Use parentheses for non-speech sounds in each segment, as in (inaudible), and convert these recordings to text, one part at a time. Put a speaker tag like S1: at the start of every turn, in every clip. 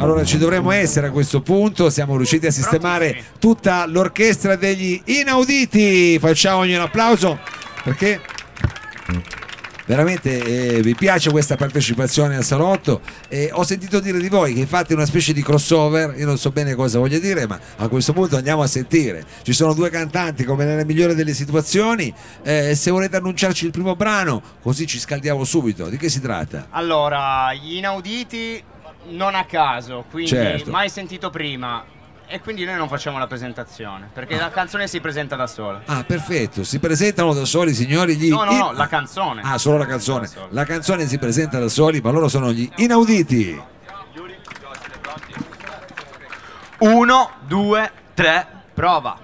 S1: Allora ci dovremmo essere a questo punto, siamo riusciti a sistemare tutta l'orchestra degli inauditi. Facciamogli un applauso perché veramente eh, vi piace questa partecipazione al salotto e ho sentito dire di voi che fate una specie di crossover io non so bene cosa voglia dire ma a questo punto andiamo a sentire ci sono due cantanti come nella migliore delle situazioni eh, se volete annunciarci il primo brano così ci scaldiamo subito di che si tratta?
S2: Allora, gli inauditi non a caso, quindi
S1: Certo.
S2: mai sentito prima. E quindi noi non facciamo la presentazione, perché la canzone si presenta da sola.
S1: Ah, perfetto, si presentano da soli signori gli
S2: No, no, no,
S1: in-
S2: la canzone.
S1: Ah, solo la canzone. La canzone si presenta da soli, ma loro sono gli inauditi.
S2: Uno, due, tre, prova.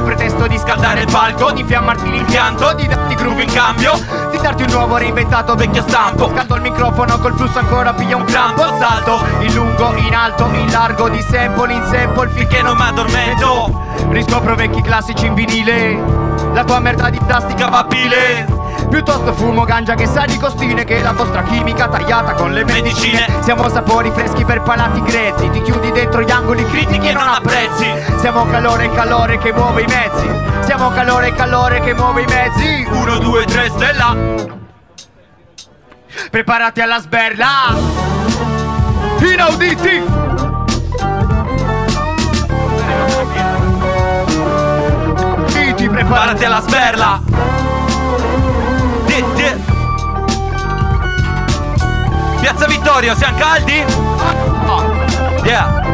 S2: Col pretesto di scaldare il palco Di fiammarti l'impianto, di darti groove in cambio Di darti un nuovo reinventato vecchio stampo. Scaldo il microfono col flusso ancora piglia un crampo Salto in lungo, in alto, in largo Di sample in sample finché non mi addormento Riscopro vecchi classici in vinile La tua merda di plastica va pile Piuttosto fumo ganja che sa di costine Che la vostra chimica tagliata con le medicine. Siamo sapori freschi per palati grezzi Ti chiudi dentro gli angoli critichi e non apprezzi. Siamo calore e calore che muove i mezzi. Siamo calore e calore che muove i mezzi. 1, 2, 3, stella. Preparati alla sberla. Inauditi, preparati alla sberla
S3: Piazza Vittorio, siamo caldi? Yeah.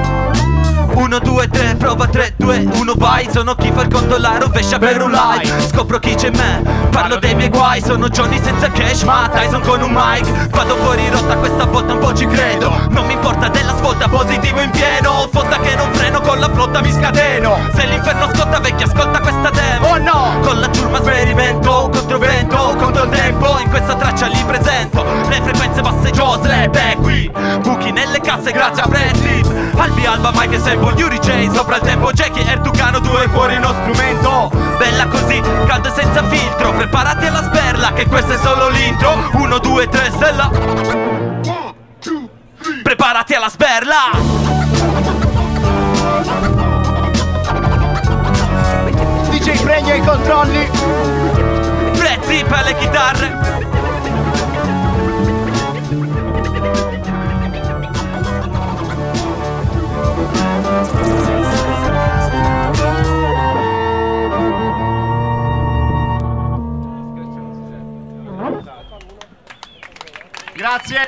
S3: 1, 2, 3, prova 3, 2, 1, vai. Sono chi fa il conto la rovescia per un like. Scopro chi c'è in me, parlo dei miei guai. Sono Johnny senza cash, ma Tyson con un mic. Vado fuori rotta, questa volta un po' ci credo. Non mi importa della svolta, positivo in pieno. Fotta che non freno, con la flotta mi scateno. Se l'inferno scotta, vecchia, ascolta questa demo.
S2: Oh no!
S3: Con la ciurma sperimento, contro vento, contro il tempo. In questa traccia li presento. Le frequenze basse giosle, beh qui. Buchi nelle casse grazie a prezzi Albi Alba, Mike e Sample, Yuri J Sopra il tempo, Jackie, Ertucano, due cuori uno strumento. Bella così, caldo e senza filtro Preparati alla sperla, che questo è solo l'intro. Uno, due, tre, stella Preparati alla sperla.
S2: DJ pregna i controlli.
S3: Prezzi per le chitarre
S2: Grazie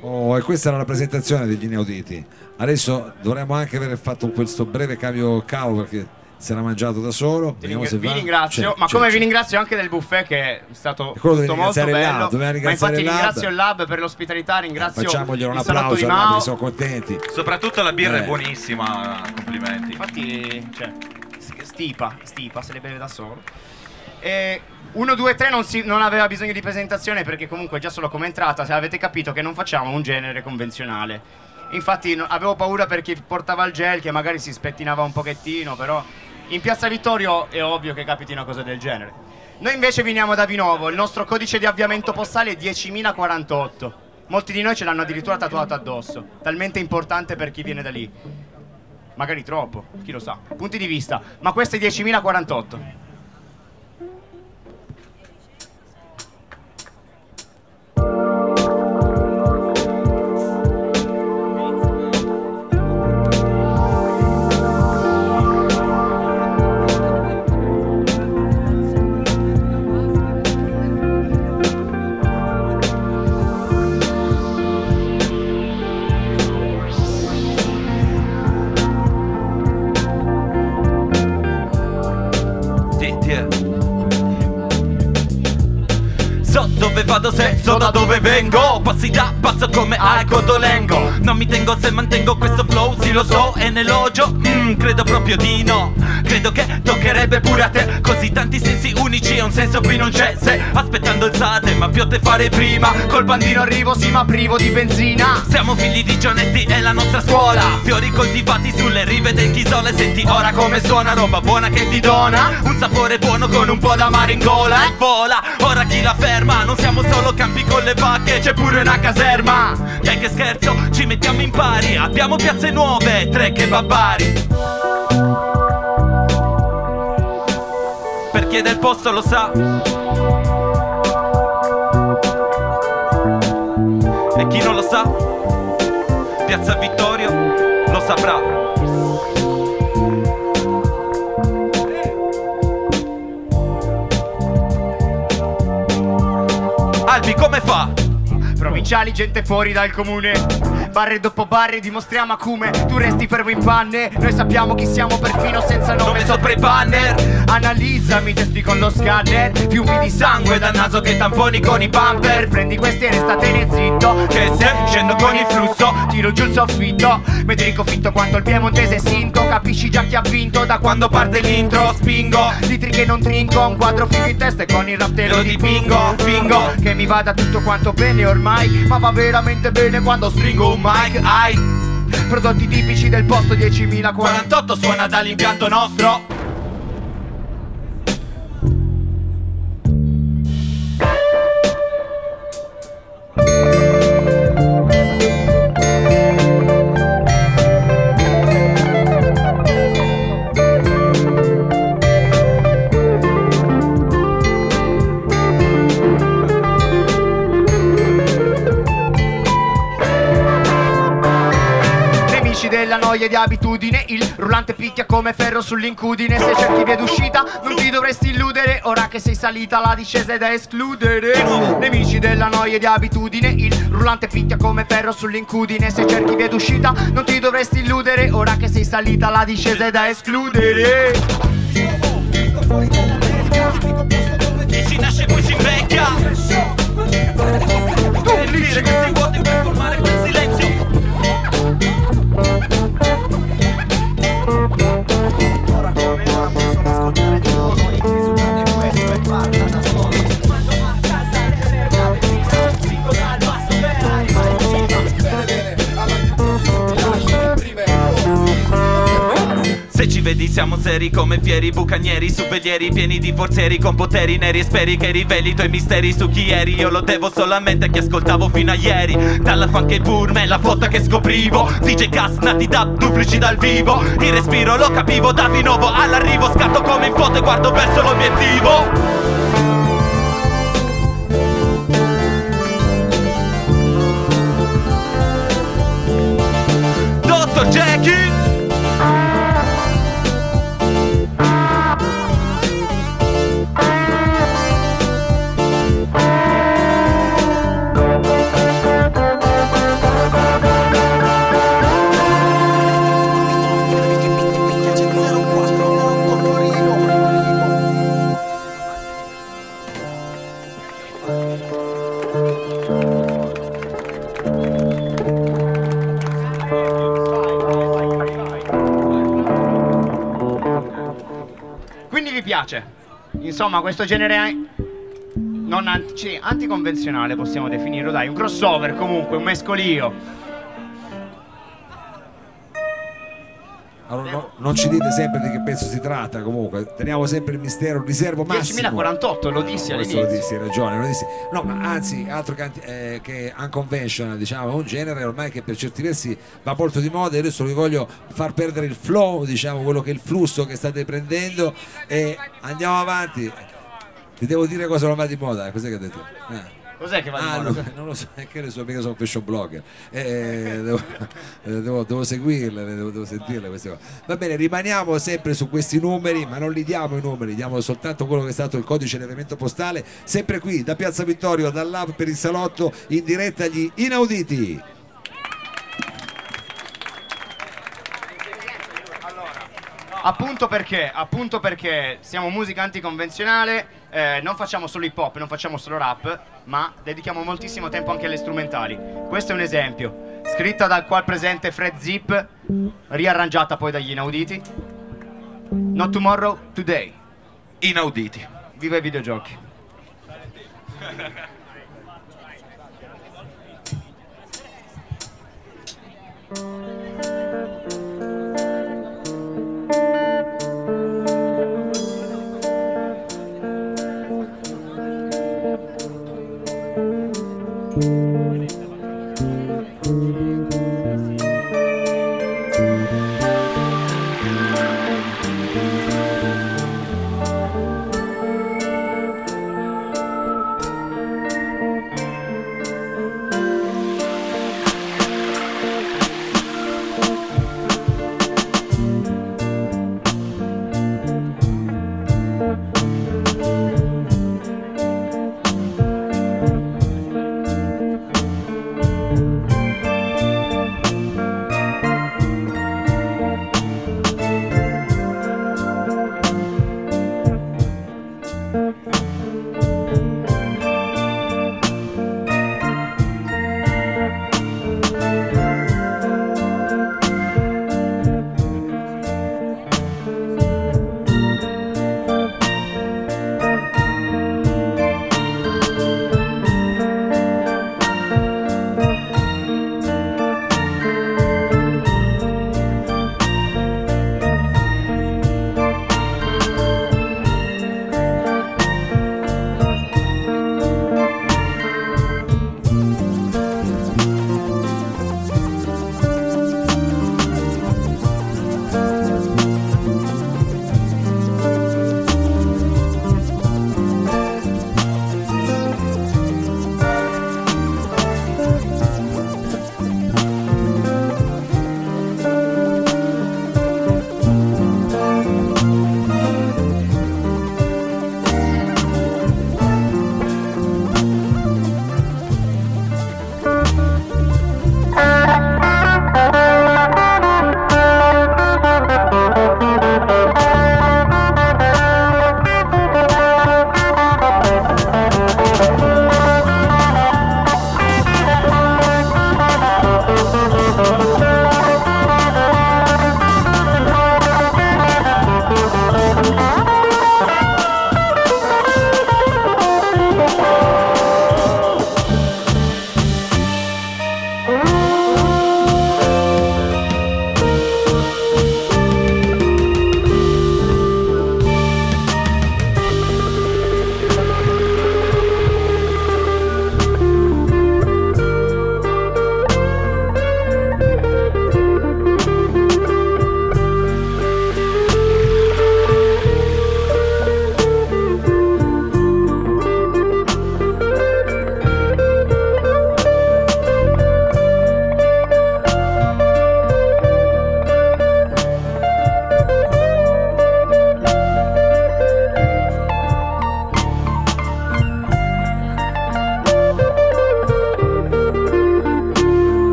S1: Oh, e questa era la presentazione degli inauditi. Adesso dovremmo anche aver fatto questo breve cambio cavo perché si era mangiato da solo.
S2: Vi,
S1: Vediamo
S2: ring-
S1: se
S2: vi ringrazio,
S1: C'è,
S2: ma
S1: c'è,
S2: come
S1: c'è.
S2: vi ringrazio anche del buffet che è stato tutto molto bello.
S1: lab,
S2: ma infatti
S1: il lab.
S2: ringrazio il lab per l'ospitalità, ringrazio
S1: Facciamoglielo un
S2: il salotto
S1: applauso, perché sono contenti.
S4: Soprattutto la birra
S1: Eh.
S4: è buonissima, complimenti.
S2: Infatti, cioè, stipa, stipa, se le beve da solo. E 1, 2, 3 non, si- non aveva bisogno di presentazione perché comunque già solo come entrata, se avete capito che non facciamo un genere convenzionale. Infatti no- avevo paura per chi portava il gel che magari si spettinava un pochettino, però in Piazza Vittorio è ovvio che capiti una cosa del genere. Noi invece veniamo da Vinovo, il nostro codice di avviamento postale è 10.048. Molti di noi ce l'hanno addirittura tatuato addosso, talmente importante per chi viene da lì. Magari troppo, chi lo sa. Punti di vista. Ma questo è 10.048.
S3: vado se so da dove vengo. Passi da pazzo come al Cotolengo Non mi tengo se mantengo questo flow Sì lo so è un elogio. Mm, Credo proprio di no. Credo che toccherebbe pure a te. Così tanti sensi unici e un senso qui non c'è. Se aspettando il sate ma più te fare prima.
S2: Col bandino arrivo sì ma privo di benzina.
S3: Siamo figli di Gionetti e la nostra scuola. Fiori coltivati sulle rive del Chisole. Senti ora come suona roba buona che ti dona. Un sapore buono con un po' d'amare in gola. E vola, ora chi la ferma Non siamo solo campi con le vacche C'è pure una caserma. Dai che scherzo, ci mettiamo in pari. Abbiamo piazze nuove, tre che babari Per chi è del posto lo sa. E chi non lo sa Piazza Vittorio lo saprà come fa?
S2: Provinciali, gente fuori dal comune. Barre dopo barre dimostriamo acume Tu resti fermo in panne. Noi sappiamo chi siamo perfino senza nome
S3: Nome sopra i banner
S2: Analizzami, testi con lo scanner Fiumi di sangue dal naso che tamponi con i pamper. Prendi questi e restatene zitto
S3: Che se scendo con il flusso
S2: Tiro giù il soffitto. Mentre ricofitto quanto il piemontese sinto Capisci già chi ha vinto da quando parte l'intro. Spingo, litri che non trinco Un quadro figo in testa e con il rap te lo dipingo. Fingo che mi vada tutto quanto bene ormai. Ma va veramente bene quando stringo un mic Ai. Prodotti tipici del posto 10.000
S3: 48 suona dall'impianto nostro
S2: di abitudine. Il rullante picchia come ferro sull'incudine. Se cerchi via d'uscita non ti dovresti illudere. Ora che sei salita la discesa è da escludere. Nemici della noia di abitudine. Il rullante picchia come ferro sull'incudine. Se cerchi via d'uscita non ti dovresti illudere. Ora che sei salita la discesa è da escludere.
S3: Chi si nasce poi si invecchia. Per dire che sei vuoto colmare quel seri come fieri bucanieri Suppellieri pieni di forzieri con poteri neri e speri Che riveli i tuoi misteri su chi eri. Io lo devo solamente a chi ascoltavo fino a ieri. Dalla funk e burme la foto che scoprivo. DJ Gas nati da duplici dal vivo. Il respiro lo capivo da Vinovo all'arrivo Scatto come in foto e guardo verso l'obiettivo
S2: Insomma, questo genere non anti- anticonvenzionale possiamo definirlo, dai, un crossover comunque, un mescolio.
S1: Non ci dite sempre di che pezzo si tratta, comunque, teniamo sempre il mistero, riservo massimo.
S2: 10.048, lo dissi
S1: Eh, questo
S2: all'inizio.
S1: lo dissi, hai ragione, lo dissi. No, ma anzi, altro che, eh, che unconventional, diciamo, è un genere ormai che per certi versi va molto di moda e adesso vi voglio far perdere il flow, diciamo, quello che è il flusso che state prendendo e andiamo avanti. Ti devo dire cosa non va di moda, cos'è che ha detto? Eh.
S2: Cos'è che va
S1: Ah, no, (laughs) non lo so, che ne so, mica sono fashion blogger. Eh, devo, eh, devo- devo seguirle, devo, devo sentirle queste cose. Va bene, rimaniamo sempre su questi numeri, ma non li diamo i numeri, diamo soltanto quello che è stato il codice di elemento postale, sempre qui da Piazza Vittorio, dall'Hub per il salotto, in diretta agli inauditi.
S2: Appunto perché, appunto perché siamo musica anticonvenzionale, eh, non facciamo solo hip hop, non facciamo solo rap, ma dedichiamo moltissimo tempo anche alle strumentali. Questo è un esempio, scritta dal qual presente Fred Zip, riarrangiata poi dagli inauditi. Not tomorrow, today.
S3: Inauditi.
S2: Viva i videogiochi. (laughs)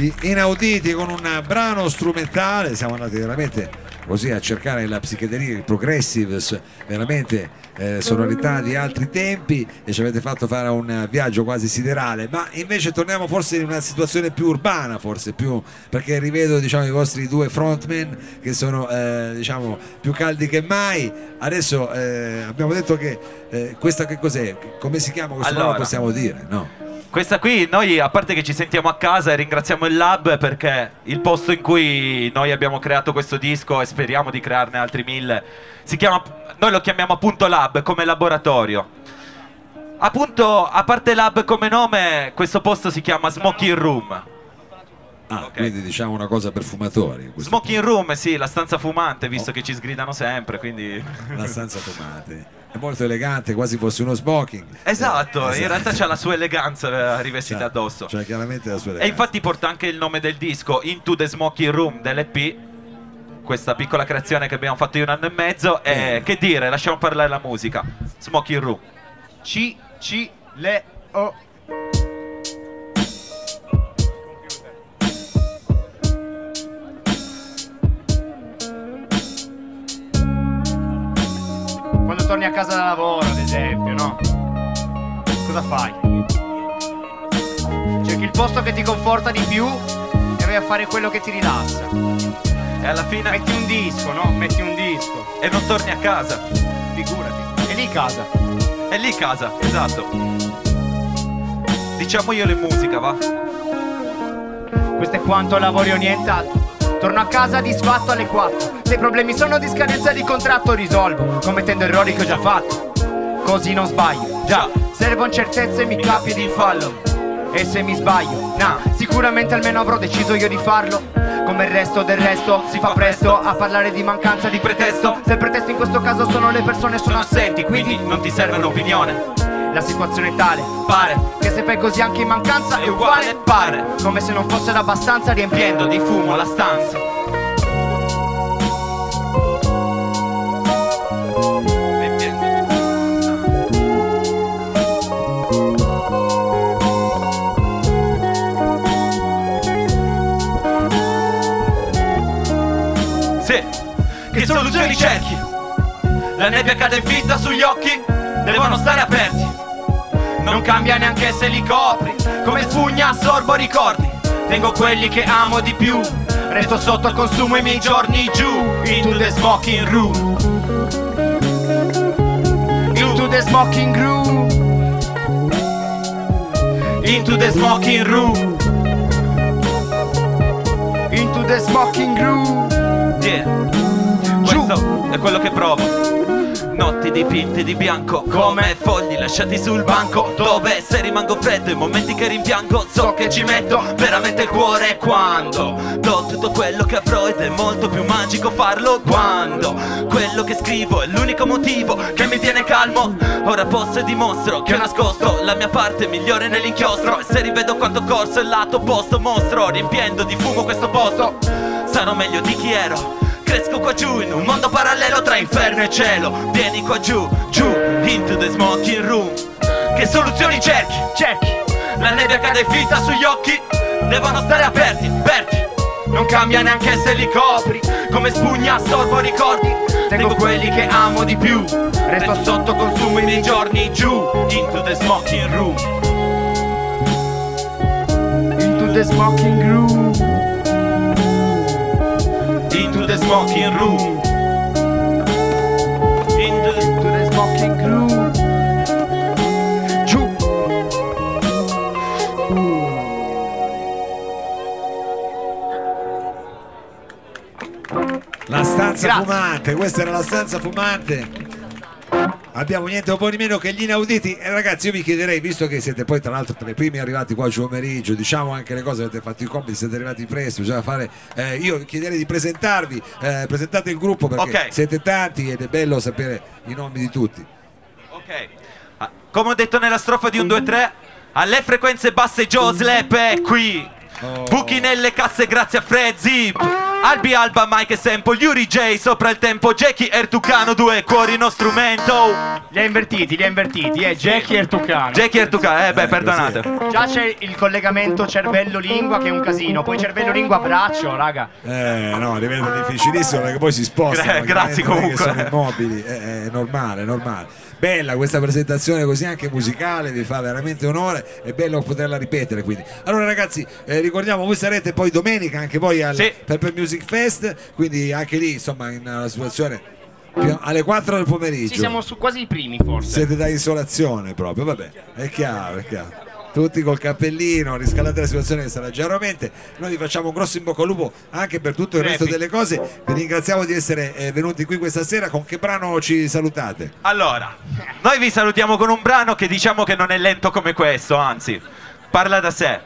S1: gli inauditi con un brano strumentale. Siamo andati veramente così a cercare la psichedelia, il progressive, veramente eh, sonorità di altri tempi e ci avete fatto fare un viaggio quasi siderale. Ma invece torniamo forse in una situazione più urbana, forse più perché rivedo diciamo, i vostri due frontman che sono eh, diciamo, più caldi che mai. Adesso eh, abbiamo detto che eh, questa che cos'è? Come si chiama questo
S3: Allora.
S1: brano? Possiamo dire, no?
S3: Questa qui, noi a parte che ci sentiamo a casa e ringraziamo il Lab perché il posto in cui noi abbiamo creato questo disco e speriamo di crearne altri mille, si chiama, noi lo chiamiamo appunto Lab come laboratorio. Appunto, a parte Lab come nome, questo posto si chiama Smoking Room.
S1: Ah,
S3: Ok.
S1: quindi diciamo una cosa per fumatori.
S3: Smoking Room, sì, la stanza fumante, visto che ci sgridano sempre, quindi...
S1: la stanza fumate. È molto elegante, quasi fosse uno smoking.
S3: Esatto,
S1: Eh,
S3: in realtà c'ha la sua eleganza eh, rivestita addosso.
S1: Cioè, chiaramente la sua
S3: E
S1: eleganza.
S3: infatti porta anche il nome del disco, Into the Smoking Room dell'EP. Questa piccola creazione che abbiamo fatto in un anno e mezzo. E
S1: Bene.
S3: che dire, lasciamo parlare la musica. Smoking Room.
S2: C, C, le, O. torni a casa da lavoro, ad esempio, no? Cosa fai? Cerchi il posto che ti conforta di più e vai a fare quello che ti rilassa.
S3: E alla fine.
S2: Metti un disco, no? Metti un disco.
S3: E non torni a casa.
S2: Figurati. E lì casa.
S3: È lì casa, esatto. Diciamo io le musica, va?
S2: Questo è quanto lavori nient'altro. Torno a casa disfatto alle 4. Se i problemi sono di scadenza di contratto, risolvo, commettendo errori che ho già fatto. Così non sbaglio. Già, servono certezze e mi capi di fallo. E se mi sbaglio, nah, sicuramente almeno avrò deciso io di farlo. Come il resto del resto, si fa presto a parlare di mancanza di pretesto. Se il pretesto in questo caso sono le persone, sono assenti, quindi
S3: non ti serve un'opinione.
S2: la situazione è tale.
S3: Pare,
S2: Che se fai così anche in mancanza è uguale, pare. Come se non fosse abbastanza riempiendo
S3: di fumo la stanza. Che soluzioni cerchi? La nebbia cade in sugli occhi, devono stare aperti. Non cambia neanche se li copri, come spugna assorbo ricordi. Tengo quelli che amo di più, resto sotto al consumo i miei giorni giù. Into the smoking room.
S2: Into the smoking room
S3: Into the smoking room.
S2: Into the smoking room
S3: Yeah. È quello che provo. Notti dipinte di bianco come fogli lasciati sul banco Dove se rimango freddo in momenti che rimpiango So che ci metto veramente il cuore quando Do tutto quello che avrò ed è molto più magico farlo quando Quello che scrivo è l'unico motivo che mi tiene calmo. Ora posso e dimostro che ho nascosto la mia parte migliore nell'inchiostro E se rivedo quanto corso il lato opposto mostro Riempiendo di fumo questo posto Sarò meglio di chi ero Cresco qua giù in un mondo parallelo tra inferno e cielo. Vieni qua giù, giù, into the smoking room. Che soluzioni cerchi?
S2: Cerchi.
S3: La nebbia cade fitta sugli occhi Devono stare aperti, aperti. Non cambia neanche se li copri Come spugna assorbo ricordi. Tengo quelli che amo di più Resto sotto consumo i miei giorni giù Into the smoking room.
S2: Into the smoking room
S3: Smoking room Into the
S2: the smoking room Giù
S1: La stanza
S2: Grazie.
S1: fumante, questa era la stanza fumante. Abbiamo niente un po' di meno che gli inauditi. E ragazzi, io vi chiederei, visto che siete poi tra l'altro tra i primi arrivati qua oggi pomeriggio, diciamo anche le cose, avete fatto i compiti, siete arrivati presto, bisogna fare. eh, io chiederei di presentarvi, eh, presentate il gruppo perché
S3: Ok.
S1: siete tanti ed è bello sapere i nomi di tutti.
S3: Ok. Ah, Come ho detto nella strofa di un 2-3, alle frequenze basse Joe Slap è qui.
S1: Oh.
S3: Buchi nelle casse grazie a Fred Zip. Albi Alba, Mike e Sample, Yuri J sopra il tempo, Jackie Ertucano, due cuori uno strumento.
S2: Li ha invertiti, li ha invertiti, eh, Jackie Ertucano.
S3: Jackie Ertucano, eh beh,
S1: Eh,
S3: perdonate.
S2: Già c'è il collegamento cervello-lingua che è un casino, poi cervello-lingua-braccio, raga.
S1: Eh, no, diventa difficilissimo perché poi si sposta.
S3: Gra- grazie comunque.
S1: Sono immobili, è, è normale, è normale. Bella questa presentazione così anche musicale, vi fa veramente onore, è bello poterla ripetere quindi. Allora ragazzi, eh, ricordiamo, voi sarete poi domenica anche voi al
S3: Sì.
S1: Pepper Music Fest, quindi anche lì insomma in una situazione alle 4 del pomeriggio.
S2: Ci siamo su quasi i primi forse.
S1: Siete da isolazione proprio, vabbè, è chiaro, è chiaro. Tutti col cappellino, riscaldate la situazione che sarà chiaramente. Noi vi facciamo un grosso in bocca al lupo anche per tutto il resto delle cose. Vi ringraziamo di essere eh, venuti qui questa sera. Con che brano ci salutate?
S3: Allora, noi vi salutiamo con un brano che diciamo che non è lento come questo, anzi, parla da sé.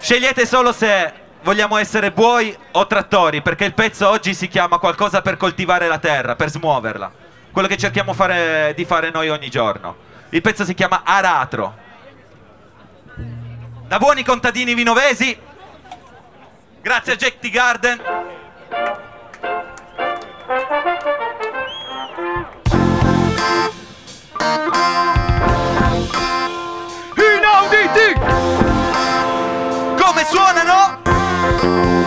S3: Scegliete solo se vogliamo essere buoi o trattori, perché il pezzo oggi si chiama qualcosa per coltivare la terra, per smuoverla. Quello che cerchiamo fare- di fare noi ogni giorno. Il pezzo si chiama Aratro. Da buoni contadini vinovesi, grazie a Jack T. Garden.
S2: Inauditi!
S3: Come suonano?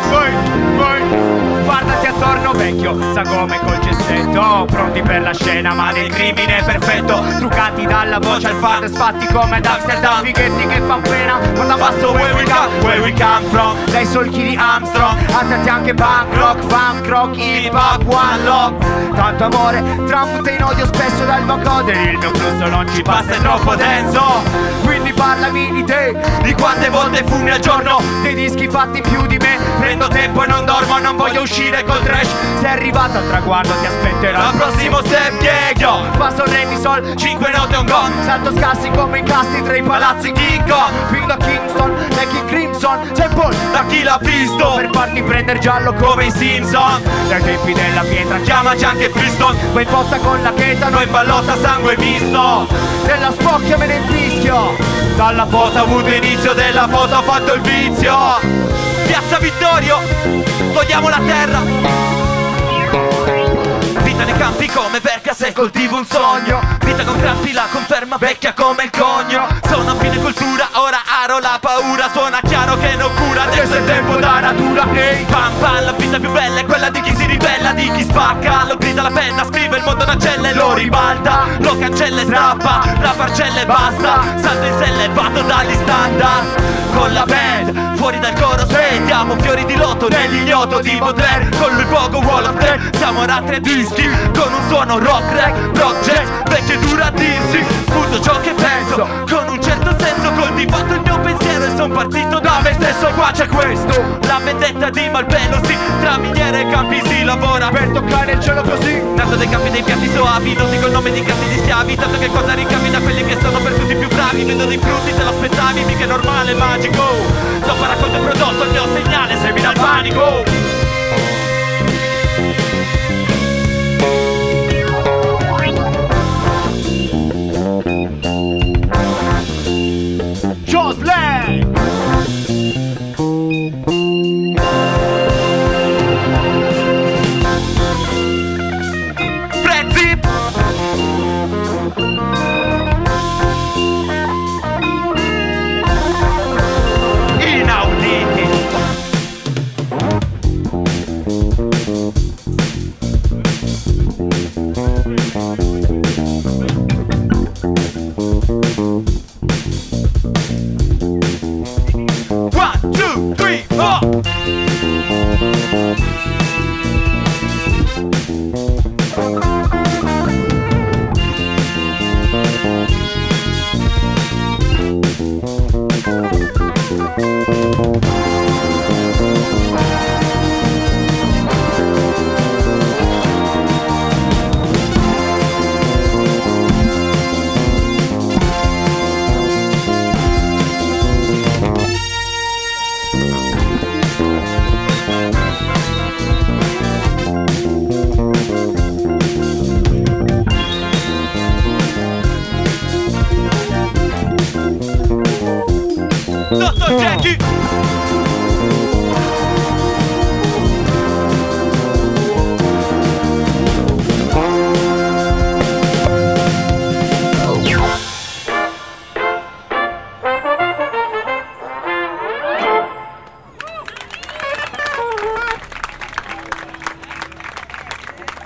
S2: Vai, vai. Guardati attorno vecchio, sagome col gessetto Pronti per la scena ma del crimine perfetto. Truccati dalla voce al fan Sfatti come ad Amsterdam Fighetti che fan pena. Guarda basso where we come, where we come from. Dai solchi di Armstrong Attenti anche punk rock, funk rock, hip hop, one love. Tanto amore tramuta in odio spesso dal vocodere Il mio flusso non ci passa è troppo denso. Quindi parlami di te Di quante volte fumi al giorno Dei dischi fatti più di me Prendo tempo e non dormo Non voglio uscire col trash Sei arrivato al traguardo ti aspetterò
S3: Al prossimo step, yo.
S2: Passo re mi sol
S3: Cinque note un gong.
S2: Salto scassi come incasti tra i palazzi King Kong Fino da Kingston Becky Crimson Temple
S3: Da chi l'ha visto?
S2: Per farti prendere giallo come i Simpson Dai tempi della pietra
S3: Chiamaci anche Friston.
S2: Poi posta con la cheta
S3: Noi ballotta sangue misto.
S2: Nella spocchia me ne fischio Dalla
S3: Foto avuto inizio della foto ho fatto il vizio. Piazza Vittorio. Togliamo la terra. Vita nei campi come verga se coltivo un sogno. Vita con crampi la conferma vecchia come il cogno. Sono a fine cultura, ora aro la paura. Suona chiaro che non cura, adesso è tempo da natura. Ehi, pam pam, la vita più bella è quella di chi si ribella, di chi spacca. Lo grida la penna, scrive il mondo nacelle, lo ribalta, lo cancella e strappa. La parcella e basta, salto in sella e vado dagli standard. Con la band, fuori dal coro spendiamo fiori di loto nell'ignoto di Baudelaire Con lui poco wall of death, siamo a tre dischi Con un suono rock rap, rock jazz, vecchio dura dirsi Sputo ciò che penso, con un certo senso Coltivato il mio pensiero e son partito da me stesso Qua c'è questo, la vendetta di Malpelo sì Tra miniere e campi si lavora.
S2: Per toccare il cielo così.
S3: Nato dai campi dei piatti soavi Non dico il nome di grandi di schiavi. Tanto che cosa ricavi da quelli che sono per tutti più bravi? Vedo dei frutti, te lo aspettavi, mica è normale, magico. Dopo racconto il prodotto, il mio segnale, semina il panico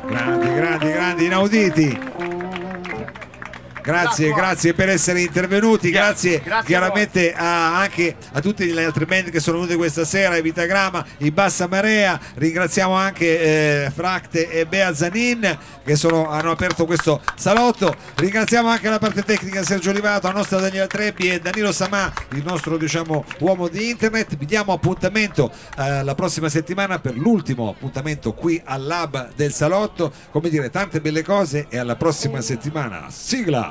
S3: Grandi, grandi, grandi,
S1: inauditi. Grazie, grazie per essere intervenuti, grazie,
S2: Grazie
S1: chiaramente a- anche a tutte le altre band che sono venute questa sera, i Vitagrama, i Bassa Marea, ringraziamo anche eh, Fracte e Bea Zanin che sono- hanno aperto questo salotto, ringraziamo anche la parte tecnica Sergio Olivato, la nostra Daniela Trebbi e Danilo Samà, il nostro diciamo uomo di internet, vi diamo appuntamento eh, la prossima settimana per l'ultimo appuntamento qui al Lab del Salotto, come dire tante belle cose e alla prossima settimana, sigla!